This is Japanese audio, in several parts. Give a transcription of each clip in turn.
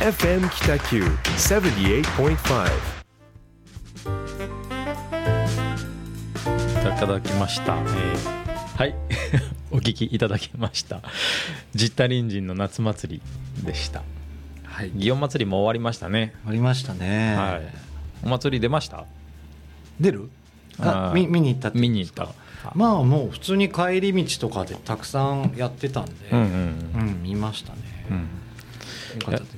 FM 北九78.5いただきました、えーはい。お聞きいただきました。ジッタリンジンの夏祭りでした。はい。祇園祭りも終わりましたね。ありましたね、はい。お祭り出ました？出る？ああー見見に行ったって見に行った。まあもう普通に帰り道とかでたくさんやってたんでうんうん。うん見ましたね、うん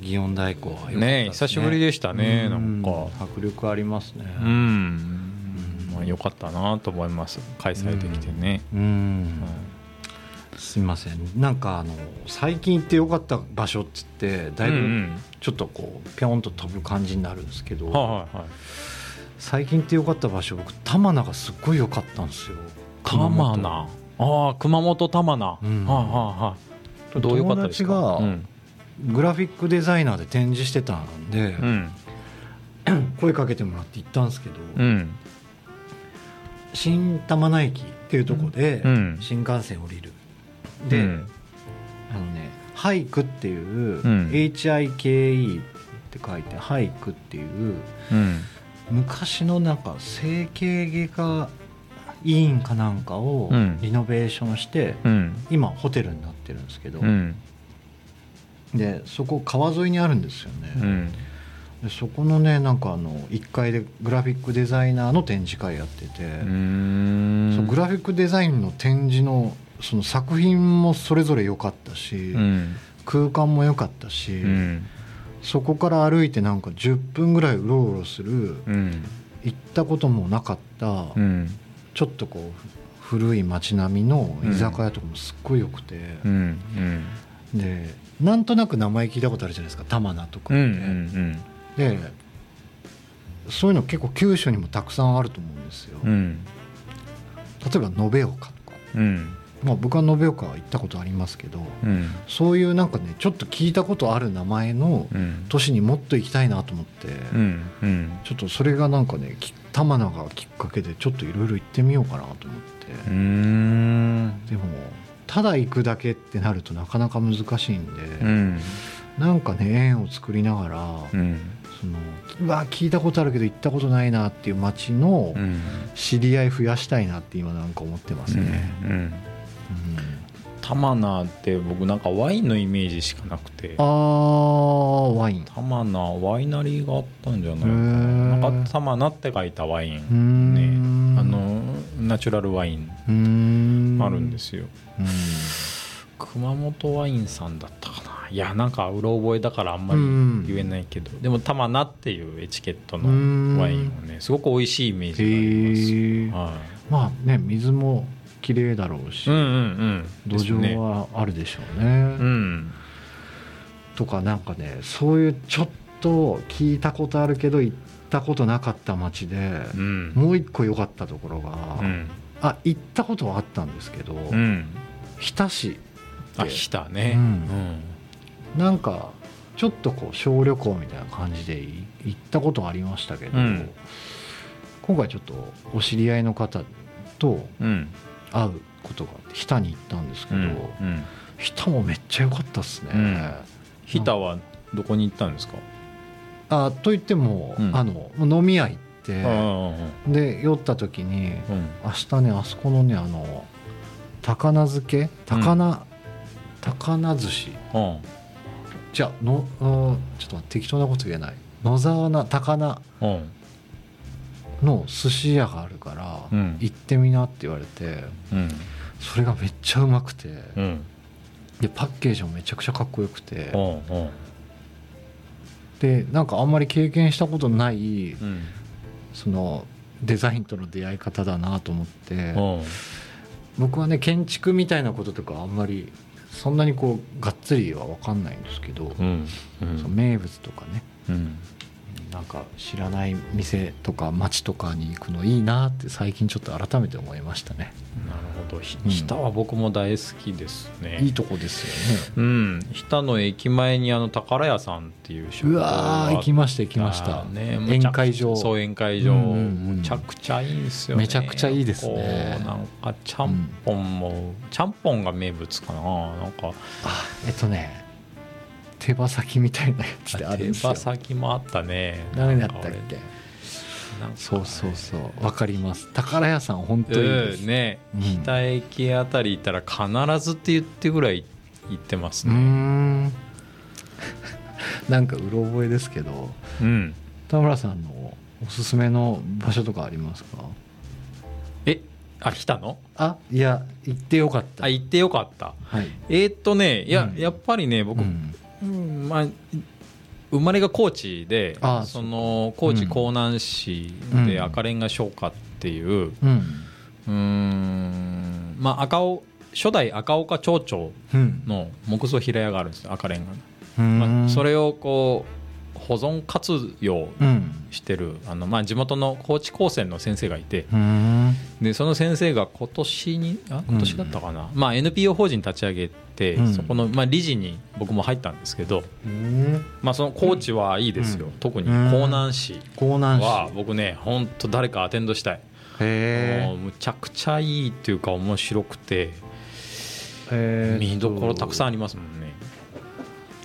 祇園太鼓はね。え久しぶりでしたねなんか。う迫力ありますね。うん、まあ、よかったなと思います。開催できてね、うん。すいません。なんかあの最近行ってよかった場所っつってだいぶうんうん。ちょっとこうピョンと飛ぶ感じになるんですけど、はいはいはい。最近行ってよかった場所僕玉名がすっごい良かったんですよ。玉本。名。ああ熊本玉名、うん。はいはいはい。どうよかったですか？友達がうんグラフィックデザイナーで展示してたんで、うん。声かけてもらって行ったんですけど、うん。新玉名駅っていうところでうん。新幹線降りる、で、うん。あのね「俳句」っていう、うん。HIKE って書いて「俳句」っていううん。昔のなんか整形外科医院かなんかをうん。リノベーションして、うん。今ホテルになってるんですけど、うんでそこ川沿いにあるんですよね、うん。でそこのねなんかあの1階でグラフィックデザイナーの展示会やってて、うん。そうグラフィックデザインの展示のその作品もそれぞれ良かったし、うん。空間も良かったし、うん。そこから歩いてなんか10分ぐらいうろうろするうん。行ったこともなかった、うん。ちょっとこうふ古い街並みの居酒屋とかもすっごい良くて、でなんとなく名前聞いたことあるじゃないですか。玉名とかうんでそういうの結構九州にもたくさんあると思うんですよ、うん。例えば延岡とか、うん。まあ、僕は延岡は行ったことありますけど、うん。そういうなんかねちょっと聞いたことある名前のうん。都市にもっと行きたいなと思って、ちょっとそれがなんかねき玉名がきっかけでちょっといろいろ行ってみようかなと思って、ただ行くだけってなるとなかなか難しいんで、うん。なんかね縁を作りながら、うん。そのうわ聞いたことあるけど行ったことないなっていう街のうん知り合い増やしたいなって今なんか思ってますね。うん。うん。玉名って僕なんかワインのイメージしかなくて。あーワイン。玉名ワイナリーがあったんじゃないかな。なんか玉名って書いたワインん。ねあのナチュラルワイン。うーんあるんですよ。うん。熊本ワインさんだったかな。いやなんかうろ覚えだからあんまりうん。言えないけど。でも玉名っていうエチケットのうん。ワインをねすごく美味しいイメーへジえがあります、まあね水も綺麗だろうし、はい、うんうん。うん土壌はあるでしょうね。うん。とかなんかねそういうちょっと聞いたことあるけど行ったことなかった街で、うん。もう一個良かったところが、うんあ行ったことはあったんですけど、うん。日田市あ来たね。うん。なんかちょっとこう小旅行みたいな感じでい行ったことありましたけど、うん。今回ちょっとお知り合いの方と会うことがあって日田に行ったんですけど、うん。うん。日田もめっちゃ良かったっすね。うん。日田はどこに行ったんですか？あといっても、うん。あの飲み屋行って、うんで酔った時にうん。明日ねあそこのねあの高菜漬け？高菜、高菜寿司。うん。じゃあのうんちょっと待って適当なこと言えない。野沢菜高菜うん。の寿司屋があるから、うん。行ってみなって言われてうん。それがめっちゃうまくて、うん。でパッケージもめちゃくちゃかっこよくて、うんうん。でなんかあんまり経験したことないうんそのデザインとの出会い方だなと思って、うん。僕はね建築みたいなこととかあんまりそんなにこうがっつりは分かんないんですけど、うん。その名物とかね。うんなんか知らない店とか街とかに行くのいいなって最近ちょっと改めて思いましたね。なるほど。日田は僕も大好きですね。いいとこですよね。うん。日田の駅前にあの宝屋さんっていううわー行きました行きました、ね宴会場。そう宴会場、うんうんうん。めちゃくちゃいいんですよね。めちゃくちゃいいですね。なんかちゃんぽんも、ちゃんぽんが名物かな。なんか。あえっとね手羽先みたいなやつであるんですよ。手羽先もあったね。何だったっけ？そうそうそう。わかります。宝屋さん本当にいいね。うん。北駅あたり行ったら必ずって言ってぐらい行ってますね。ん。なんかうろ覚えですけどうん。田村さんのおすすめの場所とかありますか？えあ来たの？あいや行ってよかった。あ行ってよかった。はい。えーっとねいや、うん。やっぱりね僕、うんうんまあ生まれが高知であその高知うん江南市でうん。赤レンガ商家っていううん。まあ赤尾初代赤岡町長うん。の木造平屋があるんですよ赤レンガの、うん。まあ、それをこう保存活用うんしてるあの、まあ、地元の高知高専の先生がいてうん。でその先生が今年にあ今年だったかな、まあ、NPO 法人立ち上げて、うん。そこの、まあ、理事に僕も入ったんですけど、うんまあ、その高知はいいですよ、うん。特にうん。江南市は僕ね本当誰かアテンドしたい、へもうむちゃくちゃいいっていうか面白くてえ見どころたくさんありりますもんね。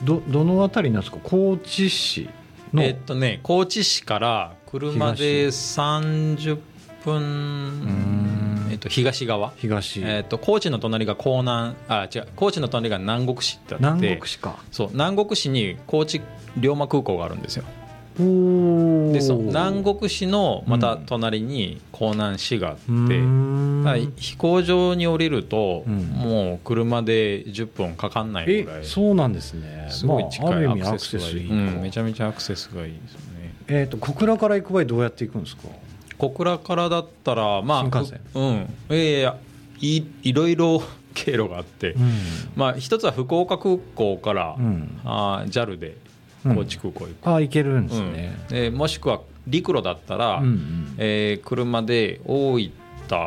どどのあたりなんですか？高知市の。えっとね高知市から車で30分っと、東側、東。えっと、高知の隣が江南あ違う高知の隣が南国市ってあって。南国市か。そう南国市に高知龍馬空港があるんですよ。おでそう南国市のまた隣に江南市があって、だから飛行場に降りると、うん。もう車で10分かかんないぐらい。えそうなんですね。すごい近い、アアクセスがいい、うん、めちゃめちゃアクセスがいいですよね。えっ、と小倉から行く場合どうやって行くんですか？小倉からだったらまあ新幹線。ううん。いやいやいろいろ 経路があって、うん。まあ一つは福岡空港から、うん。あー JAL でうん。高知空港行く、あ行けるんですうん。ね、でもしくは陸路だったら、うんうん。えー車で大分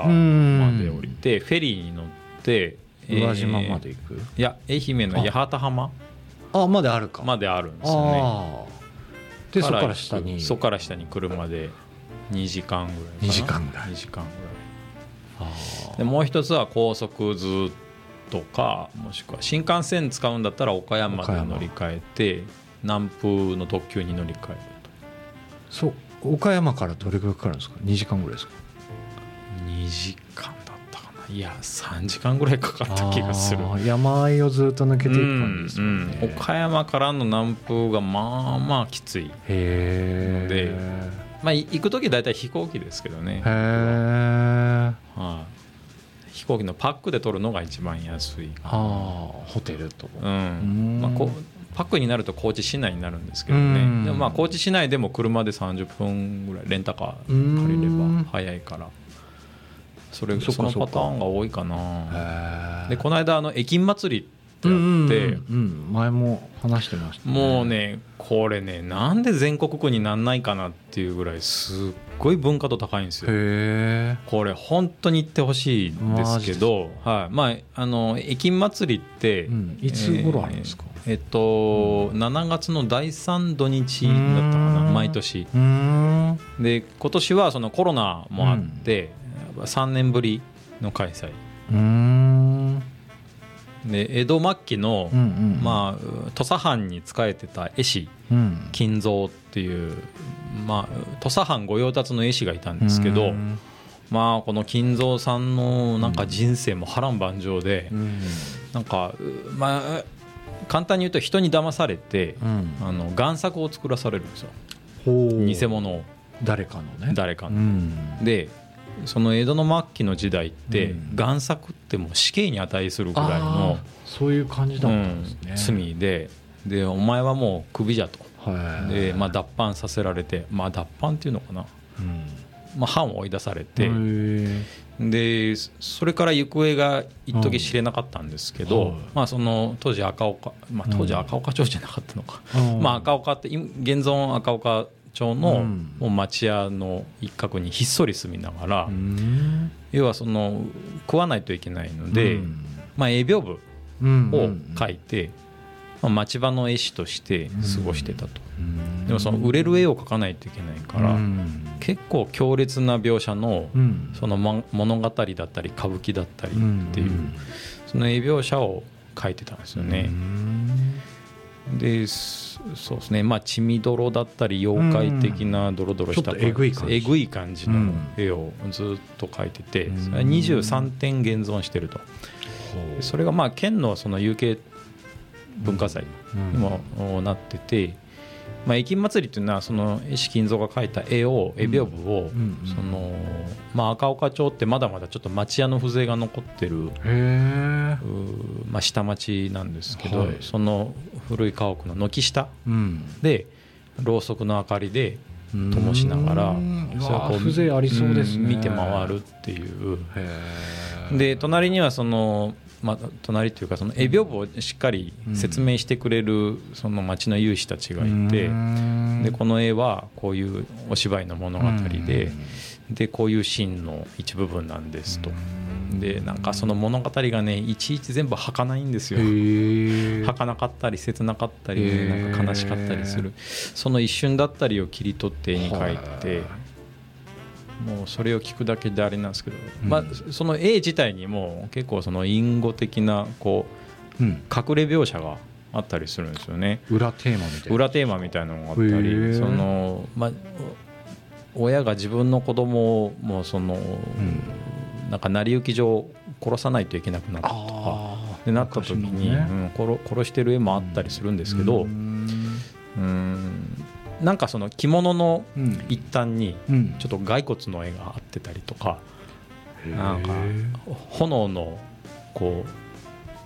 うんまで降りて、フェリーに乗って、えー宇和島まで行く、いや愛媛の八幡浜あまであるか。まであるんですよね。でそこから下に。そこから下に車で2時間ぐらいかな。2時間ぐらい2時間ぐらい。あでもう一つは高速ずっとかもしくは新幹線使うんだったら岡山で乗り換えて南風の特急に乗り換えるそう岡山からどれぐらいかかるんですか？2時間ぐらいですか？と2時間だったかな。いや3時間ぐらいかかった気がする。山あいをずっと抜けていく感じですうんうん。岡山からの南風がまあまあきつい、へえでまあ、い行く時大体飛行機ですけどね。へ、えはい、飛行機のパックで取るのが一番安いああホテルとうん。ん。まあ、こパックになると高知市内になるんですけどね。うん。でもまあ高知市内でも車で30分ぐらいレンタカうーん借りれば早いから。それそのパターンが多いかな。へえでこの間あの駅祭りってあって、うんうん前も話してました、もうねこれねなんで全国区になんないかなっていうぐらいすっごい文化度高いんですよ。これ本当に行ってほしいんですけど、はい、まああの駅祭りって、うん。いつ頃あるんですか？えーえっと、7月の第3土日だったかなうん。毎年。で今年はそのコロナもあって、3年ぶりの開催で江戸末期の、うんうんまあ、土佐藩に仕えてた絵師うん。金蔵っていう、まあ、土佐藩御用達の絵師がいたんですけど、うん。まあこの金蔵さんのなんか人生も波乱万丈で、うん。なんかうまあ簡単に言うと人に騙されて、うん。あの贋作を作らされるんですよ。偽物を。誰かのね。誰かの。うん。でその江戸の末期の時代ってうん。贋作ってもう死刑に値するぐらいあのー、そういう感じだうったんですんね、罪ででお前はもうクビじゃと。はい。で、まあ、脱藩させられて、まあ、脱藩っていうのかな、うん。まあ、藩を追い出されへてー。でそれから行方が一時知れなかったんですけど、はい。まあ、その当時赤岡、まあ、当時赤岡町じゃなかったのか、うん。まあ、赤岡って今現存赤岡町のうん。もう町屋の一角にひっそり住みながら、うん。要はその食わないといけないので、うん。まあ、営業部うんを書いて、まあ、町場の絵師として過ごしてたと、うん。でもその売れる絵を描かないといけないから、うん。結構強烈な描写のうん。そのま物語だったり歌舞伎だったりっていう、んその絵描写を描いてたんですよね。うんですそうですね。まあ血みどろだったり妖怪的なドロドロしたちょっとえぐい感じ。えぐい感じの絵をずっと描いてて、うん。それ23点現存してると。でそれがまあ県のその有形文化財にもなってて、まあ、駅祭りっていうのはその絵師金蔵が描いた絵を絵屏風をそのまあ赤岡町ってまだまだちょっと町屋の風情が残ってるまあ、下町なんですけど、はい。その古い家屋の軒下うん。でろうそくの明かりで灯しながらそれをこう風情ありそうです見て回るっていう。で隣にはその、まあ、隣というかその絵屏風をしっかり説明してくれるその町の有志たちがいてでこの絵はこういうお芝居の物語ででこういうシーンの一部分なんですと。でなんかその物語がねいちいち全部儚いんですよ。へえ儚かったり切なかったりなんか悲しかったりする。その一瞬だったりを切り取って絵に描いてもうそれを聞くだけであれなんですけど、うん。まあ、その絵自体にも結構その隠語的なこううん。隠れ描写があったりするんですよね。裏テーマみたいな。裏テーマみたいなのがあったへりー。その、まあ、お親が自分の子供をもうその、なんか成り行き上殺さないといけなくなったとか。でなった時に、うん殺殺してる絵もあったりするんですけど、うんなんかその着物のうん。一端にうん。ちょっと骸骨の絵があってたりとかなんか炎のこう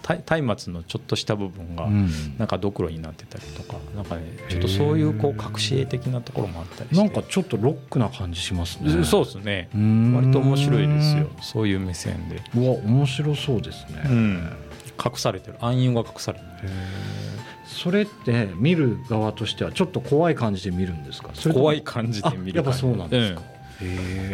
た松明のちょっとした部分がうん。なんかドクロになってたりとかなんかねちょっとそういうこう隠し絵的なところもあったりして。なんかちょっとロックな感じしますね。そうですね。うん。割と面白いですよ。そういう目線で、うわ面白そうですね、うん、隠されてる。暗雲が隠されてる。それって見る側としてはちょっと怖い感じで見るんですか？怖い感じで見るあやっぱそうなんですか、うん。へ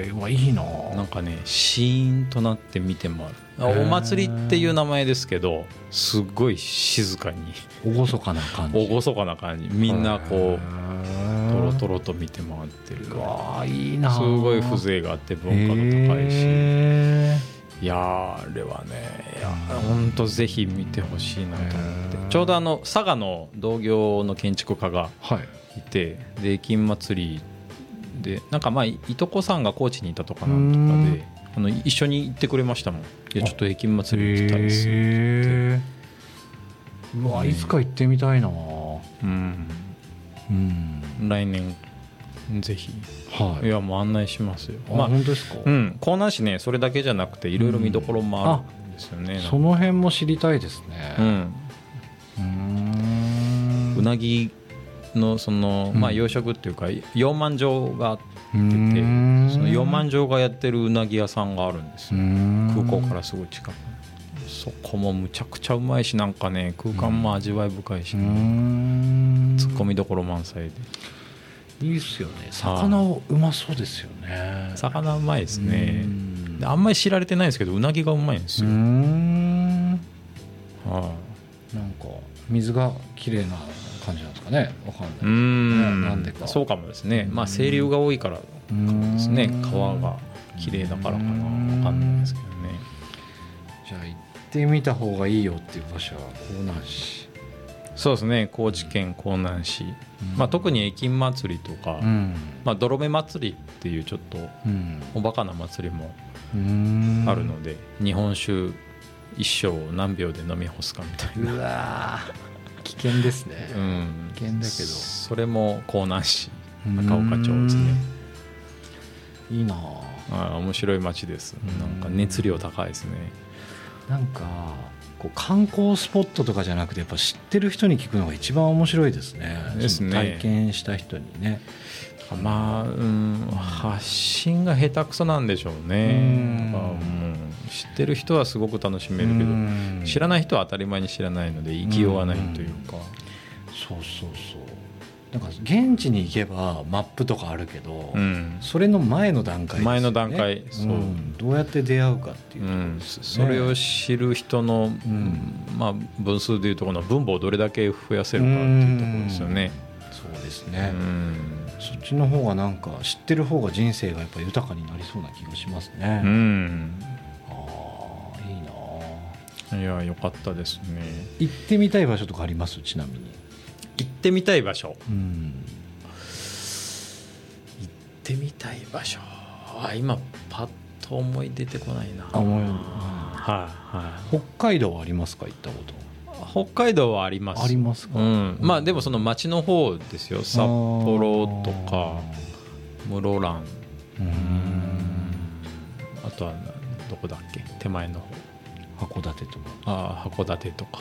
えうわいいな。なんかねシーンとなって見てもらうへー。お祭りっていう名前ですけどすっごい静かに。厳かな感じ。厳かな感じ。みんなこうトロトロロと見て回ってるわいいならすごい風情があって文化の高いしへいやーあれはねいや本当ぜひ見てほしいなと思って。ちょうどあの佐賀の同業の建築家がい。いてで金祭りでなんかまあいいとこさんが高知にいたとかなんとかであの一緒に行ってくれましたもん。いやちょっと駅祭り行きたいですって。うわいつか行ってみたいな。うん。うん。来年ぜひ。はい。いやもう案内しますよ。あまあ本当ですか、うん江南市ねそれだけじゃなくていろいろ見どころもあるんですよねその辺も知りたいですね。うん。うーん。うなぎのそのまあうん養殖っていうか養鰻場があってうーてん。その養鰻場がやってるうなぎ屋さんがあるんですうーよん。空港からすぐ近くそこもむちゃくちゃうまいしなんかね空間も味わい深いし、うーん。ツッコミどころ満載でいいっすよね。魚うまそうですよね。魚うまいですね。あんまり知られてないんですけどうなぎがうまいんですよ、ん。はなんか水が綺麗な感じなんですかね。わかんない。い、うん。ねなんでか。そうかもですね。まあ清流が多いからかもですね川が綺麗だからかな。わかんないですけどね。じゃあ行ってみた方がいいよっていう場所は江南市そうですね。高知県江南市、まあ、特に駅祭りとか、うん。まあ、泥目祭りっていうちょっとうん。おバカな祭りもうん。あるので、日本酒一升を何秒で飲み干すかみたいな、うわー。危険ですね。うん、危険だけど。それも江南市うん高岡町ですね。いいなああ面白い街です。なんか熱量高いですねなんかこう観光スポットとかじゃなくてやっぱ知ってる人に聞くのが一番面白いですね。ですね。体験した人にね。まあ、うん、発信が下手くそなんでしょうね。うん。うん知ってる人はすごく楽しめるけど知らない人は当たり前に知らないので生きようがないというか。そうそうそうなんか現地に行けばマップとかあるけど、うん。それの前の段階ね。前の段階そう。んどうやって出会うかっていううところん。それを知る人の、ん。まあ、分数でいうとこの分母をどれだけ増やせるかっていうところですよね。そうですうね、ん。そっちの方がなんか知ってる方が人生がやっぱ豊かになりそうな気がしますね、うん。ああいいないや良かったですね。行ってみたい場所とかあります？ちなみにってみたい場所。うん。行ってみたい場所。あ今パッと思い出てこないな。あもうはいは北海道はありますか？行ったこと。い北海道はあります。ありますか？うん、まあでもその町の方ですよ。札幌とか室蘭。うん。あとはどこだっけ？手前の方。函館とか。ああ函館とか。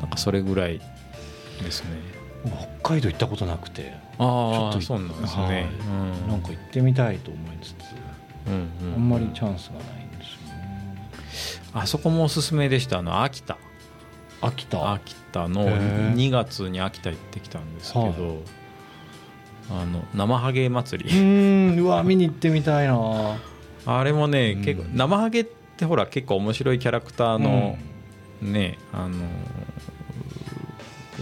なんかそれぐらいですね。北海道行ったことなくてあちょっとあそうなんですはい。ね、うん、なんか行ってみたいと思いつつうんうんあんまりチャンスがないんですよね。あそこもおすすめでしたあの秋田。秋田？秋田のへー2月に秋田行ってきたんですけど、はい。あの生ハゲ祭うりーんうわ見に行ってみたいな。あれもね、うん。結構生ハゲってほら結構面白いキャラクターの、ねあの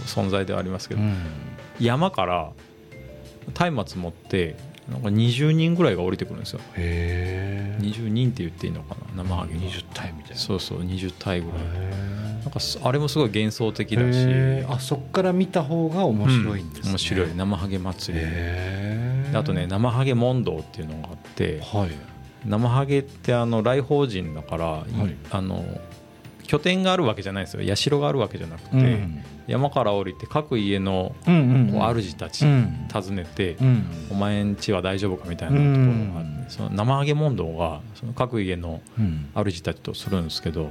存在ではありますけど、うん。山から松明持ってなんか20人ぐらいが降りてくるんですよ。へえ。20人って言っていいのかな生ハゲが。20体みたいな。そうそう20体ぐらい。へなんかそあれもすごい幻想的だし。え。あそっから見た方が面白いんですね、うん面白い。生ハゲ祭り。あとね生ハゲ問答っていうのがあってはい。生ハゲってあの来訪人だから、い。あの拠点があるわけじゃないですよ。社があるわけじゃなくて、うん。山から降りて各家のこう主たちうん。訪ねて、うん。お前ん家は大丈夫かみたいなところがあって、うん。その生ハゲ問答がその各家のうん。主たちとするんですけど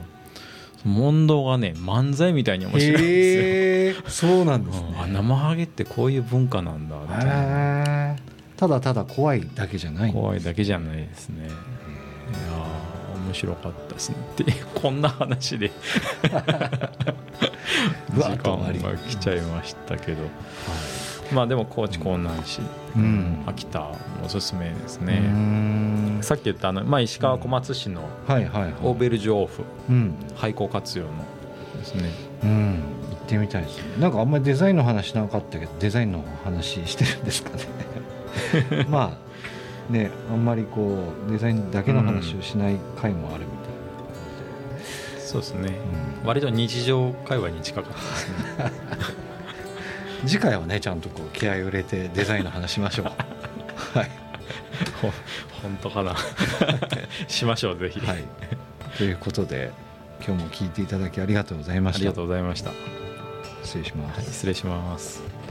問答がね漫才みたいに面白いんですよ。そうなんですね。うん。あ生ハゲってこういう文化なんだみたいな。ただただ怖いだけじゃない怖いだけじゃないですね。いやー面白かったですね。っていうこんな話で。時間が来ちゃいましたけど、まあでも高知江南市、うん。秋田もおすすめですうね、ん。さっき言ったあの、まあ、石川小松市のオーベルジュオフうん。廃校活用のですね。うん。行ってみたいですね。なんかあんまりデザインの話なかったけどデザインの話してるんですかね。まあねあんまりこうデザインだけの話をしない回もあるみそうですね。たいな、うん。割と日常会話に近かったですね。次回はねちゃんとこう気合を入れてデザインの話しましょう。はい、ほ本当かな。しましょうぜひ、はい、ということで今日も聞いていただきありがとうございました。ありがとうございました、失礼します。はい、失礼します